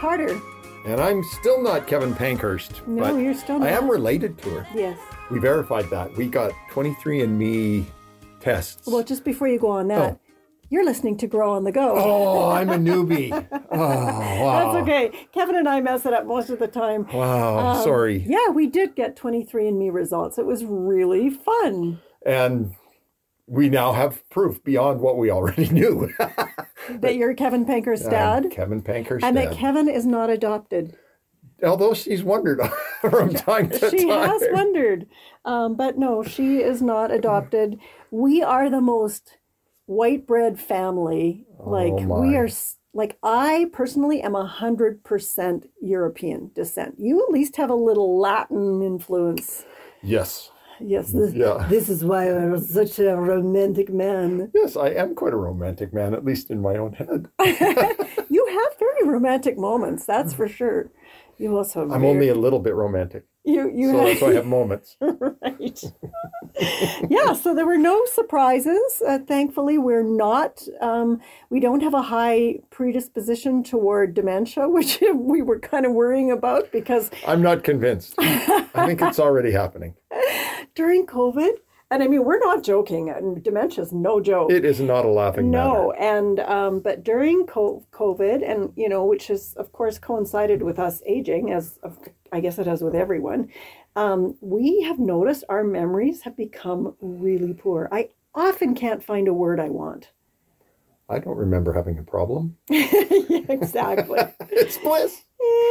Carter. And I'm still not Kevin Pankhurst. No, but you're still I am related to her. Yes. We verified that. We got 23andMe tests. Well, just before you go on that, Oh. You're listening to Grow on the Go. oh, I'm a newbie. Oh, wow. That's okay. Kevin and I mess it up most of the time. Wow, Um, sorry. Yeah, we did get 23andMe results. It was really fun. And we now have proof beyond what we already knew. That you're Kevin Panker's I'm dad. Kevin Pankhurst. And that. Kevin is not adopted. Although she's wondered from time to She time. She has wondered. Um, but no, she is not adopted. We are the most white bread family. Oh like, we Oh my. are, like, I personally am a 100% European descent. You at least have a little Latin influence. Yes. Yes, this, Yeah. this is why I'm such a romantic man. Yes, I am quite a romantic man, at least in my own head. You have very romantic moments, that's for sure. You also have I'm very- only a little bit romantic. You you So that's why I have moments. right. yeah, so there were no surprises. Uh, thankfully, we're not, um, we don't have a high predisposition toward dementia, which we were kind of worrying about because I'm not convinced. I think it's already happening. during COVID, and I mean, we're not joking, and dementia is no joke. It is not a laughing No, matter. and um, but during COVID, and you know, which has of course coincided with us aging, as of, I guess it has with everyone, um, we have noticed our memories have become really poor. I often can't find a word I want. I don't remember having a problem. yeah, exactly, It's bliss.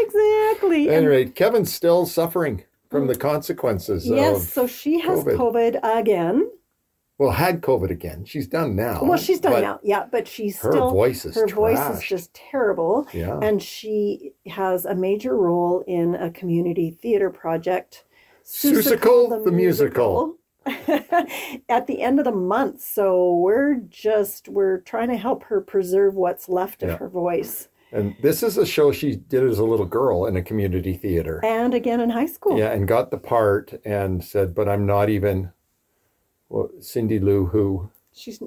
exactly. At any rate, Kevin's still suffering from the consequences yes, so she has COVID. COVID, again. Well, had COVID again. She's done now. Well, she's done now, yeah, but she's her still voice is her voice is just terrible. Yeah. and she has a major role in a community theater project, Seussical the musical. at the end of the month. So we're just we're trying to help her preserve what's left of Yeah. her voice, And this is a show she did as a little girl in a community theater. and again in high school. Yeah, and got the part and said, but I'm not even well, Cindy Lou who. She's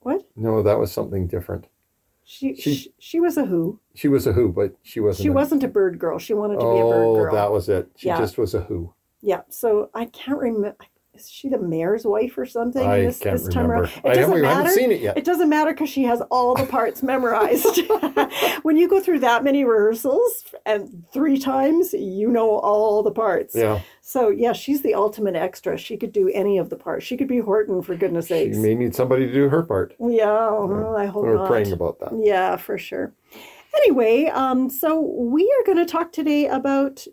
what No, that was something different. she She- she, she was a who. She was a who, but she wasn't. She a- wasn't a bird girl. She wanted to be a bird girl. Oh, girl. that was it. She Yeah. just was a who. Yeah, so I can't remember. Is she the mayor's wife or something? I this, can't this time remember. around, it I doesn't haven't, matter. haven't seen it yet. It doesn't matter because she has all the parts memorized. when you go through that many rehearsals and three times, you know all the parts. Yeah, So yeah, she's the ultimate extra. She could do any of the parts. She could be Horton for goodness she sakes. may need somebody to do her part. Yeah, well, I hope We're not. praying about that. Yeah, for sure. Anyway, um, so we are going to talk today about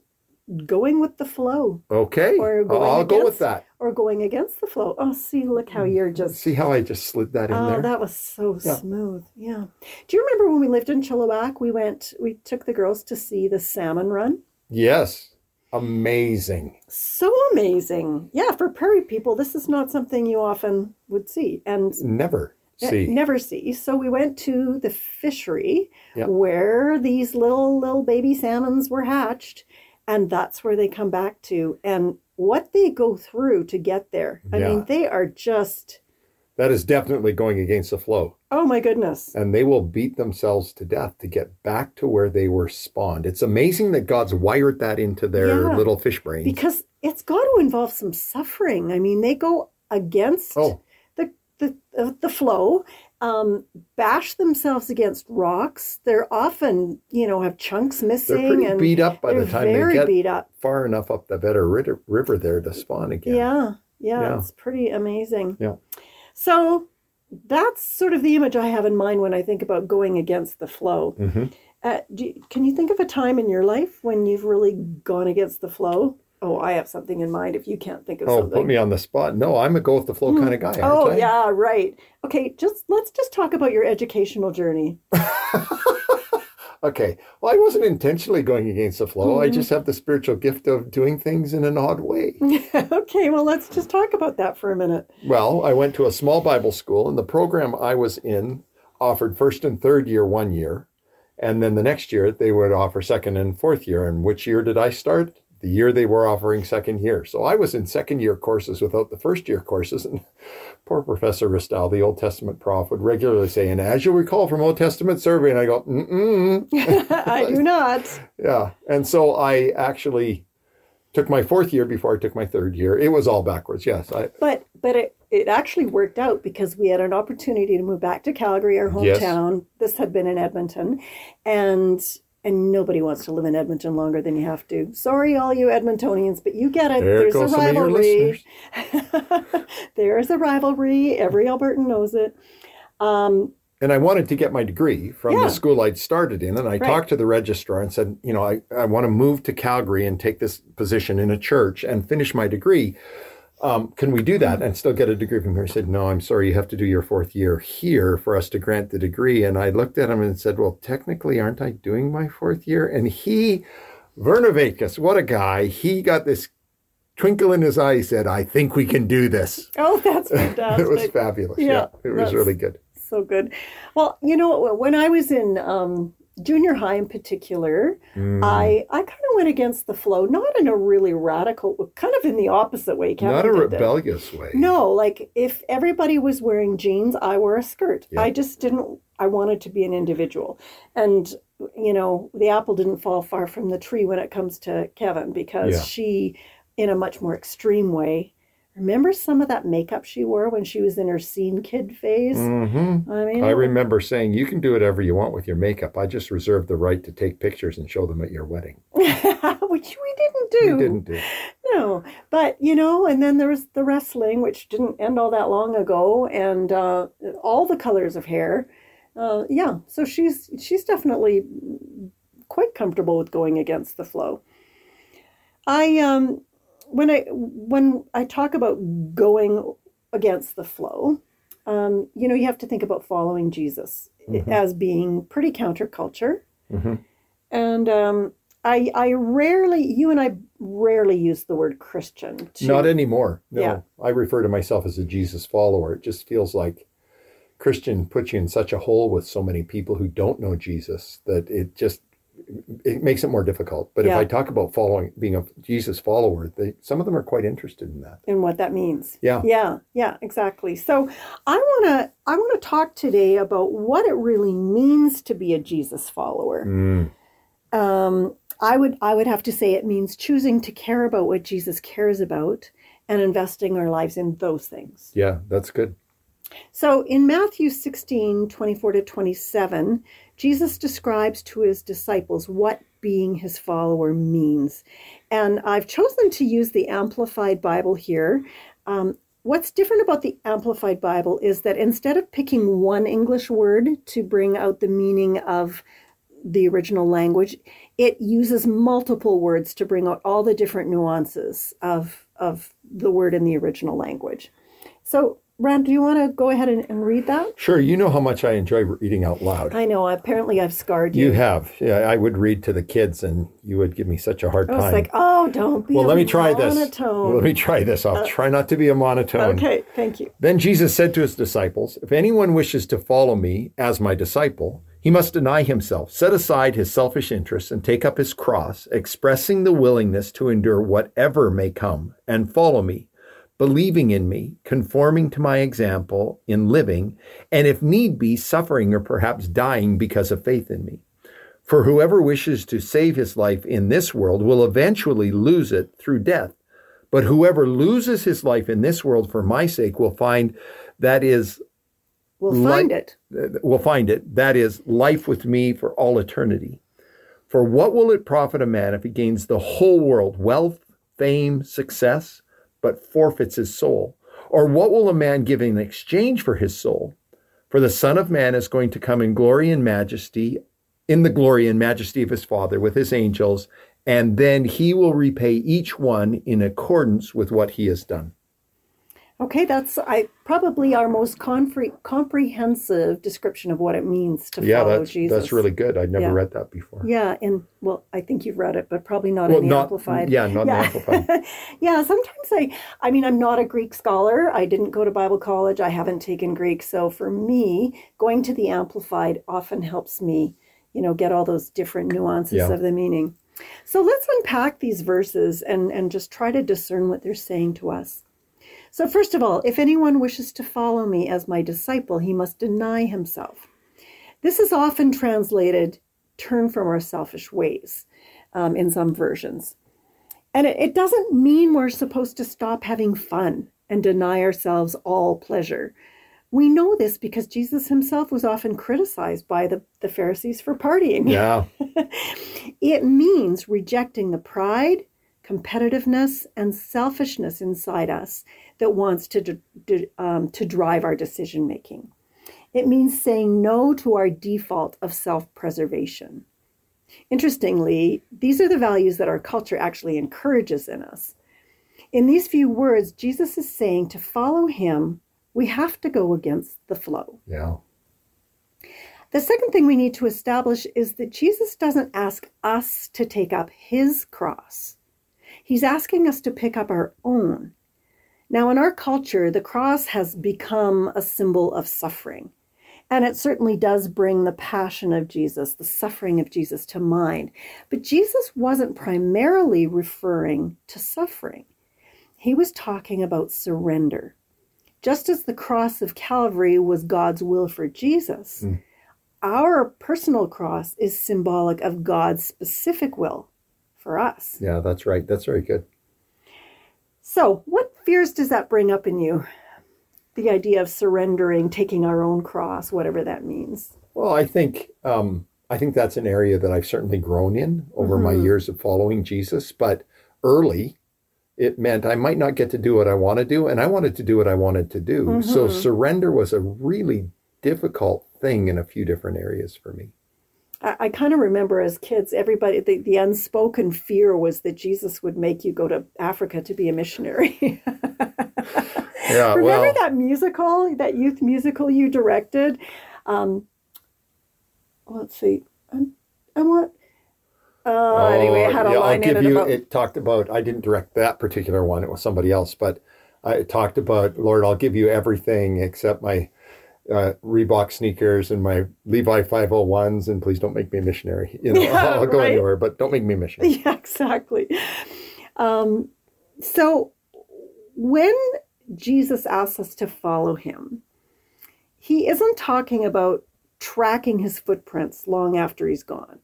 going with the flow Okay, Or going I'll go with that. or going against the flow. Oh, see, look how hmm. you're just. See how I just slid that in there. Oh, there? that was so Yeah. smooth. Yeah. Do you remember when we lived in Chilliwack? We went. We took the girls to see the salmon run. Yes, amazing. So amazing. Yeah, for prairie people, this is not something you often would see, and Never eh, see. never see. So we went to the fishery Yeah. where these little little baby salmons were hatched, and that's where they come back to. And what they go through to get there. I Yeah. mean, they are just That is definitely going against the flow. oh my goodness. And they will beat themselves to death to get back to where they were spawned. It's amazing that God's wired that into their Yeah. little fish brains. Because it's got to involve some suffering. I mean, they go against Oh. the the uh, the flow, um, bash themselves against rocks. They're often, you know, have chunks missing They're pretty and beat up by the time they get beat up. far enough up the Vedder River, river there to spawn again. Yeah, yeah, Yeah. it's pretty amazing. Yeah. So that's sort of the image I have in mind when I think about going against the flow. Mhm. Uh, do can you think of a time in your life when you've really gone against the flow? Oh, I have something in mind. If you can't think of something. Oh, something, put me on the spot. No, I'm a go with the flow kind of guy. Oh I? yeah, right. Okay, just let's just talk about your educational journey. Okay. Well, I wasn't intentionally going against the flow. Mm-hmm. I just have the spiritual gift of doing things in an odd way. okay, well let's just talk about that for a minute. Well, I went to a small Bible school, and the program I was in offered first and third year one year. And then the next year, they would offer second and fourth year. And which year did I start? The year they were offering second year. So I was in second year courses without the first year courses. And poor Professor Ristal, the Old Testament prof, would regularly say, and as you recall from Old Testament survey, and I go, mm-mm. I do not. Yeah. And so I actually took my fourth year before I took my third year. It was all backwards. Yes. I, But but it, it actually worked out because we had an opportunity to move back to Calgary, our Yes. hometown. This had been in Edmonton, and and nobody wants to live in Edmonton longer than you have to. Sorry, all you Edmontonians, but you get it. there There's goes a some of your rivalry. There's a rivalry. Every Albertan knows it. Um, And I wanted to get my degree from Yeah. the school I'd started in. And I Right. talked to the registrar and said, you know, I, I want to move to Calgary and take this position in a church and finish my degree. Um, can we do that and still get a degree from here? He said, no, I'm sorry, you have to do your fourth year here for us to grant the degree. And I looked at him and said, well, technically, aren't I doing my fourth year? And he, Werner Vaitkus, what a guy. He got this twinkle in his eye. He said, I think we can do this. oh, that's fantastic. it was fabulous. Yeah, Yeah, it was really good. so good. Well, you know, when I was in um, junior high in particular, Mm. I I kind of went against the flow, not in a really radical, kind of in the opposite way. Kevin Not a did it. rebellious way. No, like if everybody was wearing jeans, I wore a skirt. Yeah. I just didn't. I wanted to be an individual, and you know, the apple didn't fall far from the tree when it comes to Kevin because Yeah. she, in a much more extreme way. Remember some of that makeup she wore when she was in her scene kid phase? hmm I mean, I remember saying, "You can do whatever you want with your makeup. I just reserve the right to take pictures and show them at your wedding." which we didn't do. We didn't do. No, but you know, and then there was the wrestling, which didn't end all that long ago, and uh, all the colors of hair. Uh, yeah, so she's she's definitely quite comfortable with going against the flow. I um when I when I talk about going against the flow, um, you know, you have to think about following Jesus Mhm. as being pretty counterculture. hmm And um, I, I rarely, you and I rarely use the word Christian. To, Not anymore. No, Yeah. I refer to myself as a Jesus follower. It just feels like Christian puts you in such a hole with so many people who don't know Jesus that it just it makes it more difficult. But Yeah. if I talk about following, being a Jesus follower, they, some of them are quite interested in that. and what that means. Yeah. Yeah, yeah, exactly. So I want to I want to talk today about what it really means to be a Jesus follower. Mm. Um, I would I would have to say it means choosing to care about what Jesus cares about and investing our lives in those things. Yeah, that's good. So in Matthew 16, 24 to 27, Jesus describes to his disciples what being his follower means. And I've chosen to use the Amplified Bible here. Um, what's different about the Amplified Bible is that instead of picking one English word to bring out the meaning of the original language, it uses multiple words to bring out all the different nuances of, of the word in the original language. So, Rand, do you want to go ahead and, and read that? Sure, you know how much I enjoy reading out loud. I know. Apparently, I've scarred you. You have. Yeah, I would read to the kids and you would give me such a hard time. I was like, oh, don't be well, a let me try this. monotone. Let me try this. I'll uh, try not to be a monotone. Okay, thank you. Then Jesus said to his disciples, If anyone wishes to follow me as my disciple, he must deny himself, set aside his selfish interests, and take up his cross, expressing the willingness to endure whatever may come, and follow me, believing in me, conforming to my example in living, and if need be, suffering or perhaps dying because of faith in me. For whoever wishes to save his life in this world will eventually lose it through death. But whoever loses his life in this world for my sake will find that is Like- find it. will find it that is life with me for all eternity. For what will it profit a man if he gains the whole world, wealth, fame, success, but forfeits his soul? Or what will a man give in exchange for his soul? For the Son of Man is going to come in glory and majesty, in the glory and majesty of his Father with his angels, and then he will repay each one in accordance with what he has done. Okay, that's I probably our most compre- comprehensive description of what it means to Yeah, follow that's Jesus. that's really good. I'd never Yeah. read that before. Yeah, and well, I think you've read it, but probably not Well, in the not amplified. yeah, not the amplified. yeah, sometimes I I mean I'm not a Greek scholar. I didn't go to Bible college. I haven't taken Greek. So for me, going to the amplified often helps me, you know, get all those different nuances Yeah. of the meaning. So let's unpack these verses and and just try to discern what they're saying to us. So first of all, if anyone wishes to follow me as my disciple, he must deny himself. This is often translated turn from our selfish ways um, in some versions. And it, it doesn't mean we're supposed to stop having fun and deny ourselves all pleasure. We know this because Jesus himself was often criticized by the, the Pharisees for partying. Yeah, It means rejecting the pride, competitiveness, and selfishness inside us that wants to, um, to drive our decision making. It means saying no to our default of self preservation. Interestingly, these are the values that our culture actually encourages in us. In these few words, Jesus is saying to follow him, we have to go against the flow. yeah, The second thing we need to establish is that Jesus doesn't ask us to take up his cross. He's asking us to pick up our own. Now, in our culture, the cross has become a symbol of suffering. And it certainly does bring the passion of Jesus, the suffering of Jesus to mind. But Jesus wasn't primarily referring to suffering, he was talking about surrender. Just as the cross of Calvary was God's will for Jesus, hmm. our personal cross is symbolic of God's specific will for us. yeah. That's right. That's very good. So, what fears does that bring up in you? The idea of surrendering, taking our own cross, whatever that means. Well, I think um, I think that's an area that I've certainly grown in over my Mhm. years of following Jesus. But early, it meant I might not get to do what I want to do, and I wanted to do what I wanted to do. So Mhm. surrender was a really difficult thing in a few different areas for me. I, I kind of remember as kids, everybody, the, the unspoken fear was that Jesus would make you go to Africa to be a missionary. Yeah, Remember well, that musical, that youth musical you directed? Um, let's see. I, I want. Uh, anyway, it had a Oh, yeah, line I'll give you. about. It talked about. I didn't direct that particular one. It was somebody else, but I talked about Lord. I'll give you everything except my uh, Reebok sneakers and my Levi 501s, and please don't make me a missionary. You know, Yeah, I'll go right. anywhere, but don't make me a missionary. Yeah, exactly. Um, so when Jesus asks us to follow him, he isn't talking about tracking his footprints long after he's gone.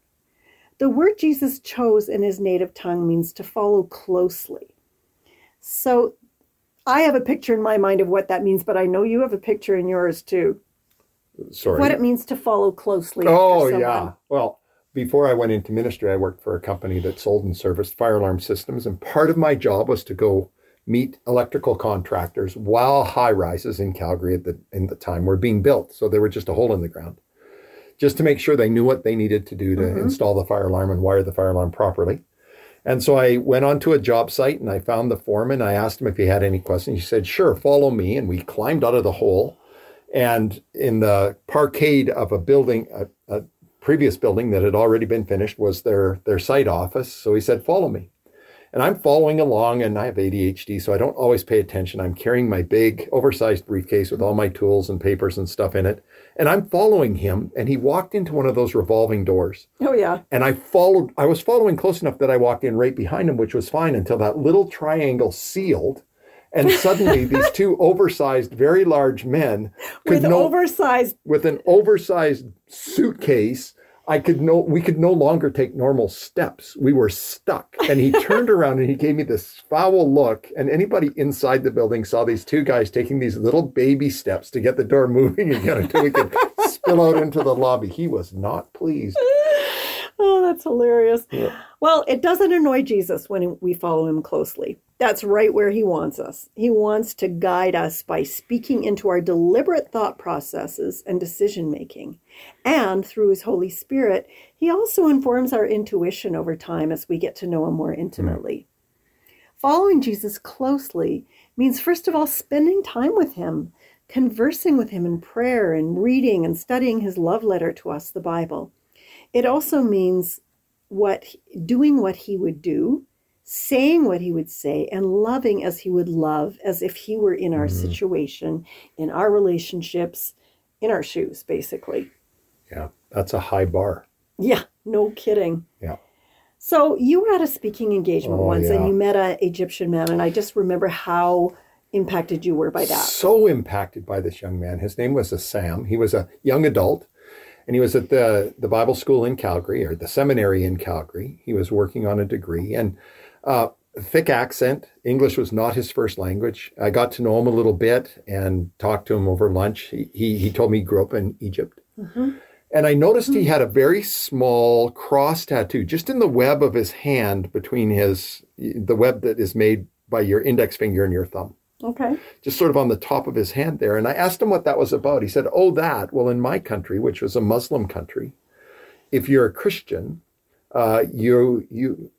The word Jesus chose in his native tongue means to follow closely. So I have a picture in my mind of what that means, but I know you have a picture in yours too. Sorry. What it means to follow closely. Oh yeah. Well, before I went into ministry, I worked for a company that sold and serviced fire alarm systems, and part of my job was to go meet electrical contractors while high rises in Calgary at the in the time were being built. So they were just a hole in the ground, just to make sure they knew what they needed to do to Mhm. install the fire alarm and wire the fire alarm properly. And so I went onto a job site and I found the foreman. I asked him if he had any questions. He said, "Sure, follow me." And we climbed out of the hole. And in the parkade of a building, a, a previous building that had already been finished was their their site office. So he said, "Follow me." And I'm following along, and I have ADHD, so I don't always pay attention. I'm carrying my big, oversized briefcase with all my tools and papers and stuff in it, and I'm following him. And he walked into one of those revolving doors, Oh, yeah. and I followed. I was following close enough that I walked in right behind him, which was fine until that little triangle sealed, and suddenly these two oversized, very large men With no oversized with an oversized suitcase i could no we could no longer take normal steps we were stuck and he turned around and he gave me this foul look and anybody inside the building saw these two guys taking these little baby steps to get the door moving again until we could spill out into the lobby he was not pleased Oh, that's hilarious. Yeah. Well, it doesn't annoy Jesus when we follow him closely. That's right where he wants us. He wants to guide us by speaking into our deliberate thought processes and decision making. And through his Holy Spirit, he also informs our intuition over time as we get to know him more intimately. Mm-hmm. following Jesus closely means, first of all, spending time with him, conversing with him in prayer and reading and studying his love letter to us, the Bible. It also means what doing what he would do, saying what he would say, and loving as he would love, as if he were in our mm-hmm. situation, in our relationships, in our shoes, basically. Yeah, that's a high bar. Yeah, no kidding. Yeah. So you were at a speaking engagement Oh, once, and you met an Egyptian man, and I just remember how impacted you were by that. So impacted by this young man. His name was Sam. He was a young adult, and he was at the the Bible school in Calgary or the seminary in Calgary. He was working on a degree and uh, thick accent. English was not his first language. I got to know him a little bit and talked to him over lunch. He he, he told me he grew up in Egypt. And I noticed he had a very small cross tattoo just in the web of his hand between his the web that is made by your index finger and your thumb Okay. just sort of on the top of his hand there. And I asked him what that was about. He said, Oh, that. Well, in my country, which was a Muslim country, if you're a Christian, uh, you, you,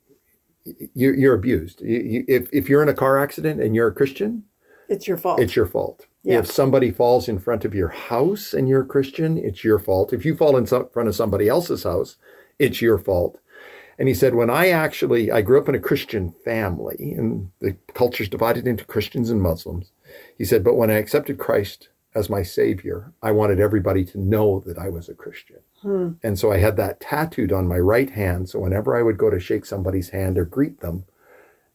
you, you're abused. You, you, if, if you're in a car accident and you're a Christian, It's your fault. it's your fault. Yeah. If somebody falls in front of your house and you're a Christian, it's your fault. If you fall in front of somebody else's house, it's your fault. And he said, when I actually, I grew up in a Christian family and the culture's divided into Christians and Muslims. He said, but when I accepted Christ as my savior, I wanted everybody to know that I was a Christian. And so I had that tattooed on my right hand. So whenever I would go to shake somebody's hand or greet them,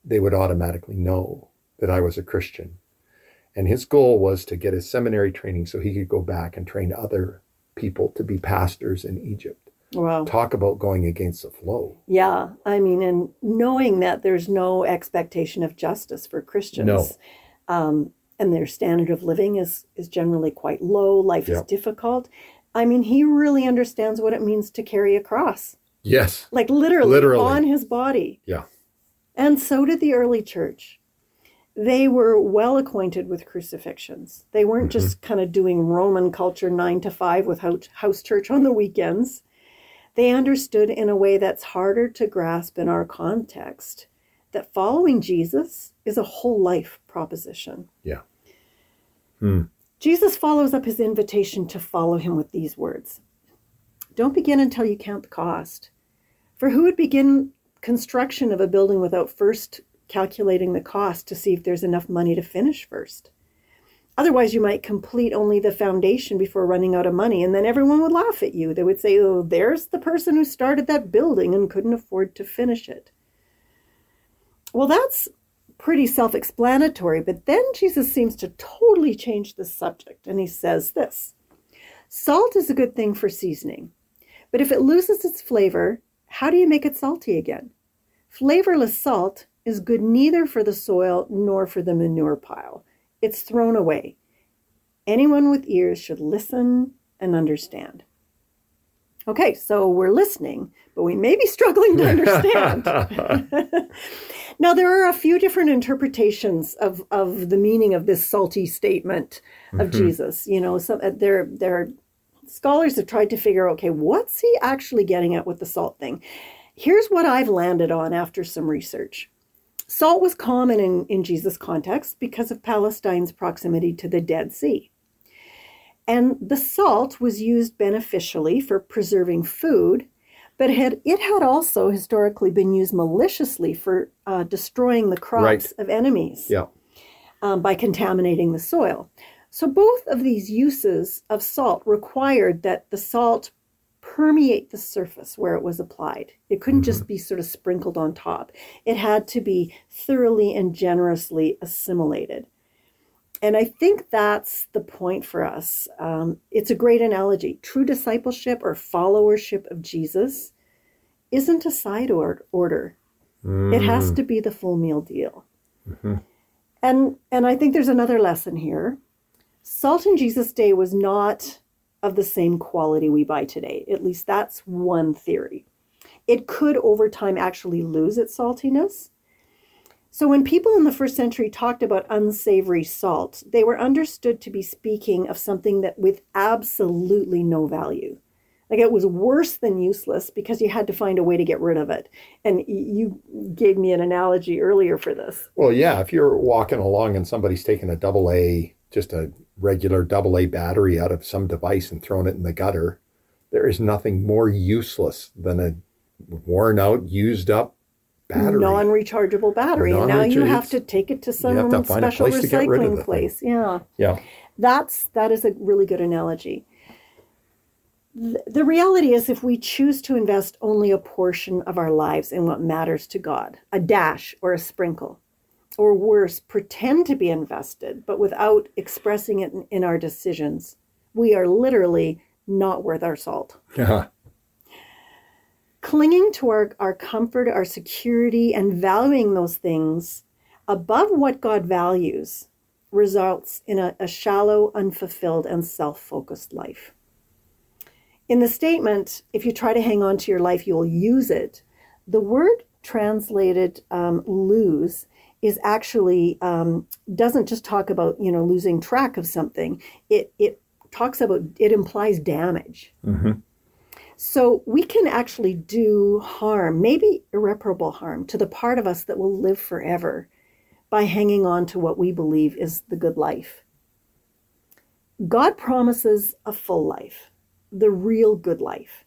they would automatically know that I was a Christian. And his goal was to get his seminary training so he could go back and train other people to be pastors in Egypt. wow. Talk about going against the flow. Yeah. I mean, and knowing that there's no expectation of justice for Christians. No. Um, and their standard of living is is generally quite low. Life is difficult. I mean, he really understands what it means to carry a cross, Yes. like literally, Literally. on his body. Yeah. And so did the early church. They were well acquainted with crucifixions. They weren't mm-hmm. just kind of doing Roman culture nine to five with house church on the weekends. They understood in a way that's harder to grasp in our context that following Jesus is a whole life proposition. Yeah. Hmm. Jesus follows up his invitation to follow him with these words Don't begin until you count the cost. For who would begin construction of a building without first calculating the cost to see if there's enough money to finish first? Otherwise, you might complete only the foundation before running out of money, and then everyone would laugh at you. They would say, Oh, there's the person who started that building and couldn't afford to finish it. Well, that's pretty self explanatory, but then Jesus seems to totally change the subject, and he says this Salt is a good thing for seasoning, but if it loses its flavor, how do you make it salty again? Flavorless salt is good neither for the soil nor for the manure pile. It's thrown away. Anyone with ears should listen and understand. Okay, so we're listening, but we may be struggling to understand. now, there are a few different interpretations of, of the meaning of this salty statement of Jesus. You know, some uh, there there are scholars have tried to figure okay, what's he actually getting at with the salt thing? Here's what I've landed on after some research. Salt was common in, in Jesus' context because of Palestine's proximity to the Dead Sea. And the salt was used beneficially for preserving food, but had, it had also historically been used maliciously for uh, destroying the crops Right. of enemies Yeah. um, by contaminating the soil. So both of these uses of salt required that the salt permeate the surface where it was applied. It couldn't just be sort of sprinkled on top. It had to be thoroughly and generously assimilated. And I think that's the point for us. Um, it's a great analogy. True discipleship or followership of Jesus isn't a side or- order. It has to be the full meal deal. And and I think there's another lesson here. Salt in Jesus' day was not of the same quality we buy today. At least that's one theory. It could over time actually lose its saltiness. So when people in the first century talked about unsavory salt, they were understood to be speaking of something that with absolutely no value. Like it was worse than useless because you had to find a way to get rid of it. And you gave me an analogy earlier for this. Well, yeah, if you're walking along and somebody's taking a double A, just a regular double A battery out of some device and throwing it in the gutter, there is nothing more useless than a worn out, used up battery. Non-rechargeable battery, and now you have to take it to some to special place to get rid of the recycling thing. place. Yeah. yeah. That's that is a really good analogy. The, the reality is if we choose to invest only a portion of our lives in what matters to God, a dash or a sprinkle, or worse, pretend to be invested but without expressing it in, in our decisions, we are literally not worth our salt. Yeah. Clinging to our, our comfort, our security, and valuing those things above what God values results in a, a shallow, unfulfilled, and self focused life. In the statement, if you try to hang on to your life, you'll use it, the word translated um, lose is actually um, doesn't just talk about you know losing track of something it it talks about it implies damage Mhm. So we can actually do harm maybe irreparable harm to the part of us that will live forever by hanging on to what we believe is the good life. God promises a full life the real good life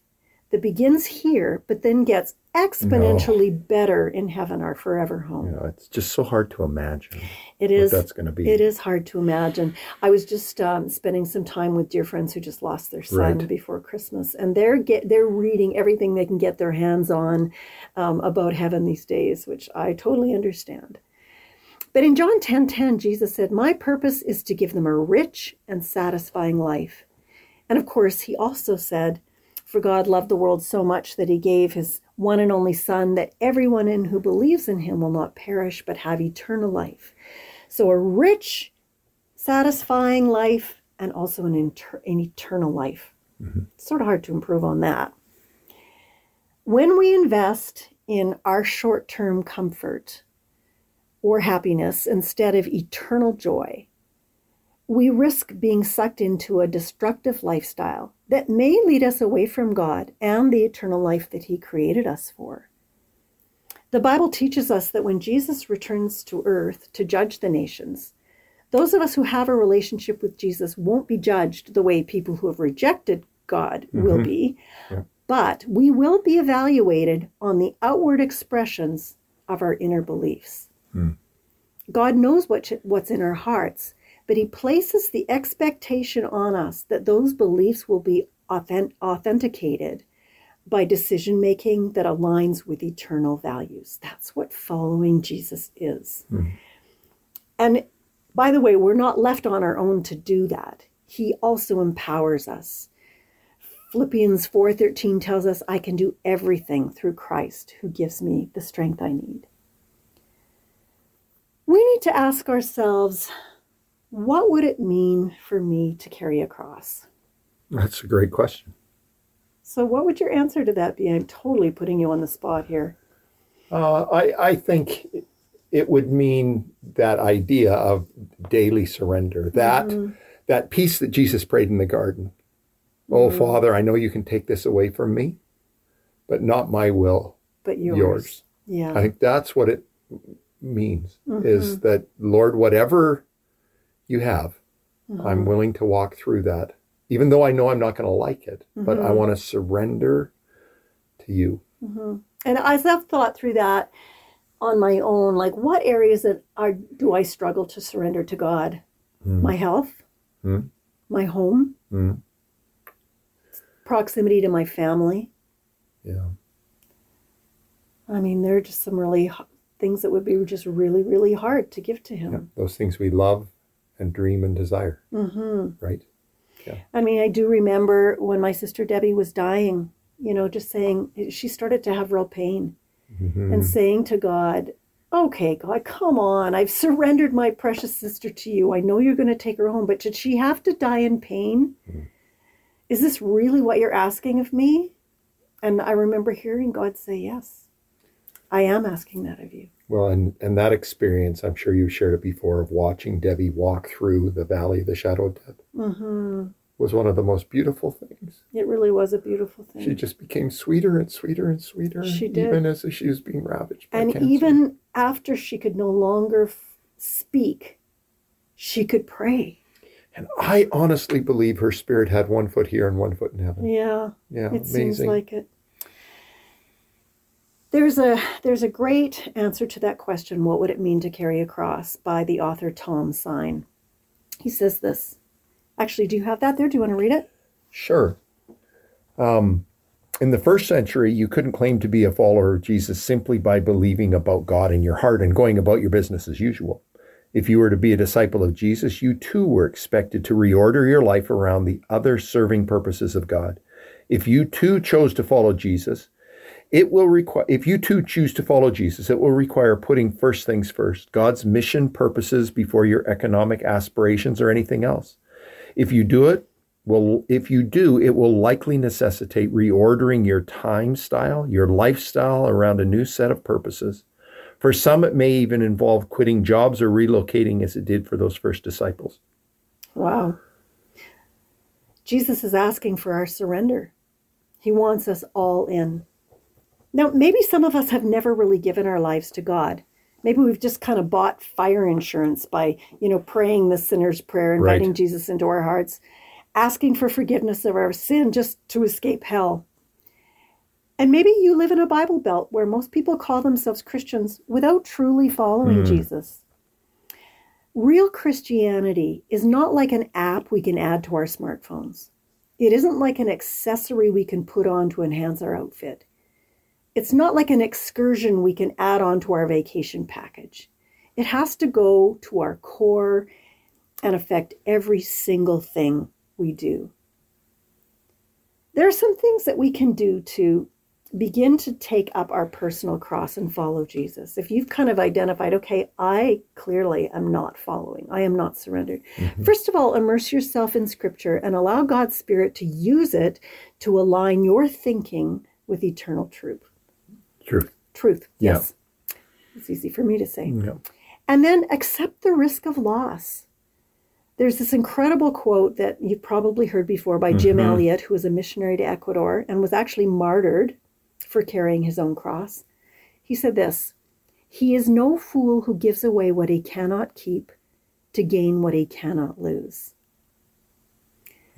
that begins here but then gets exponentially better in heaven our forever home You know, it's just so hard to imagine it is that's going to be. it is hard to imagine. I was just um, spending some time with dear friends who just lost their son Right. before Christmas, and they're get they're reading everything they can get their hands on um, about heaven these days, which I totally understand. But in John ten ten, Jesus said, "My purpose is to give them a rich and satisfying life." And of course, he also said, "For God loved the world so much that he gave his one and only Son, that everyone in who believes in him will not perish but have eternal life." So a rich, satisfying life and also an, inter- an eternal life. Mm-hmm. It's sort of hard to improve on that. When we invest in our short term comfort or happiness instead of eternal joy, we risk being sucked into a destructive lifestyle that may lead us away from God and the eternal life that He created us for. The Bible teaches us that when Jesus returns to earth to judge the nations, those of us who have a relationship with Jesus won't be judged the way people who have rejected God mm-hmm. will be, Yeah. but we will be evaluated on the outward expressions of our inner beliefs. Hmm. God knows what, what's in our hearts, but He places the expectation on us that those beliefs will be authen- authenticated by decision making that aligns with eternal values. That's what following Jesus is. Mm-hmm. And by the way, we're not left on our own to do that. He also empowers us. Philippians 4:13 tells us I can do everything through Christ who gives me the strength I need. We need to ask ourselves what would it mean for me to carry a cross? That's a great question. So what would your answer to that be? I'm totally putting you on the spot here. Uh, I, I think it would mean that idea of daily surrender, that mm-hmm. that peace that Jesus prayed in the garden. Oh, mm-hmm. Father, I know you can take this away from me, but not my will, But yours. yours. Yeah. I think that's what it means is mm-hmm. that, Lord, whatever you have, I'm willing to walk through that, even though I know I'm not going to like it, but I want to surrender to you. And as I've thought through that on my own, like what areas that are do I struggle to surrender to God? My health, Mm. my home, Mm. proximity to my family. Yeah. I mean, there are just some really h- things that would be just really, really hard to give to yeah. Him. Those things we love and dream and desire, hmm right? I mean, I do remember when my sister Debbie was dying, you know, just saying she started to have real pain Mhm. and saying to God, okay, God, come on. I've surrendered my precious sister to you. I know you're going to take her home, but did she have to die in pain? Is this really what you're asking of me? And I remember hearing God say, yes, I am asking that of you. Well, and, and that experience, I'm sure you've shared it before, of watching Debbie walk through the valley of the shadow of death. hmm was one of the most beautiful things. It really was a beautiful thing. She just became sweeter and sweeter and sweeter, She did. even as she was being ravaged by and cancer. even after she could no longer f- speak, she could pray. and I honestly believe her spirit had one foot here and one foot in heaven. Yeah, Yeah, it seems like it. There's a there's a great answer to that question. What would it mean to carry a cross? By the author Tom Sine. He says this. Actually, do you have that there? Do you want to read it? Sure. Um, in the first century, you couldn't claim to be a follower of Jesus simply by believing about God in your heart and going about your business as usual. If you were to be a disciple of Jesus, you too were expected to reorder your life around the other serving purposes of God. If you too chose to follow Jesus, it will require if you too choose to follow Jesus, it will require putting first things first, God's mission purposes before your economic aspirations or anything else. If you do it, well, if you do, it will likely necessitate reordering your time style, your lifestyle around a new set of purposes. For some, it may even involve quitting jobs or relocating as it did for those first disciples. Wow. Jesus is asking for our surrender. He wants us all in. Now, maybe some of us have never really given our lives to God. Maybe we've just kind of bought fire insurance by, you know, praying the sinner's prayer, Right. inviting Jesus into our hearts, asking for forgiveness of our sin just to escape hell. And maybe you live in a Bible belt where most people call themselves Christians without truly following hmm. Jesus. Real Christianity is not like an app we can add to our smartphones. It isn't like an accessory we can put on to enhance our outfit. It's not like an excursion we can add on to our vacation package. It has to go to our core and affect every single thing we do. There are some things that we can do to begin to take up our personal cross and follow Jesus. If you've kind of identified, okay, I clearly am not following, I am not surrendered. Mm-hmm. First of all, immerse yourself in scripture and allow God's Spirit to use it to align your thinking with eternal truth. Truth. Truth, Yeah. yes. It's easy for me to say. Yeah. And then accept the risk of loss. There's this incredible quote that you've probably heard before by Jim mm-hmm. Elliot, who was a missionary to Ecuador and was actually martyred for carrying his own cross. He said this He is no fool who gives away what he cannot keep to gain what he cannot lose.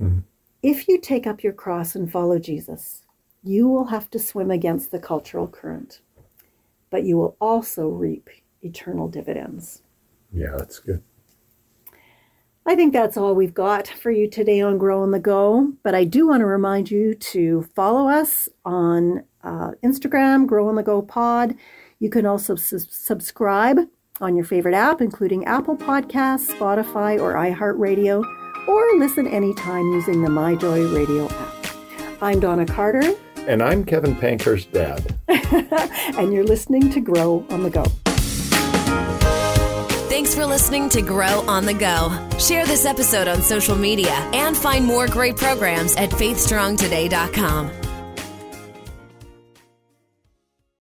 Mm-hmm. If you take up your cross and follow Jesus, you will have to swim against the cultural current, but you will also reap eternal dividends. Yeah, that's good. I think that's all we've got for you today on Grow on the Go. But I do want to remind you to follow us on uh, Instagram, Grow on the Go Pod. You can also sus- subscribe on your favorite app, including Apple Podcasts, Spotify, or iHeartRadio, or listen anytime using the MyJoy Radio app. I'm Donna Carter, And I'm Kevin Pankhurst's dad. and you're listening to Grow on the Go. Thanks for listening to Grow on the Go. Share this episode on social media and find more great programs at faithstrongtoday.com.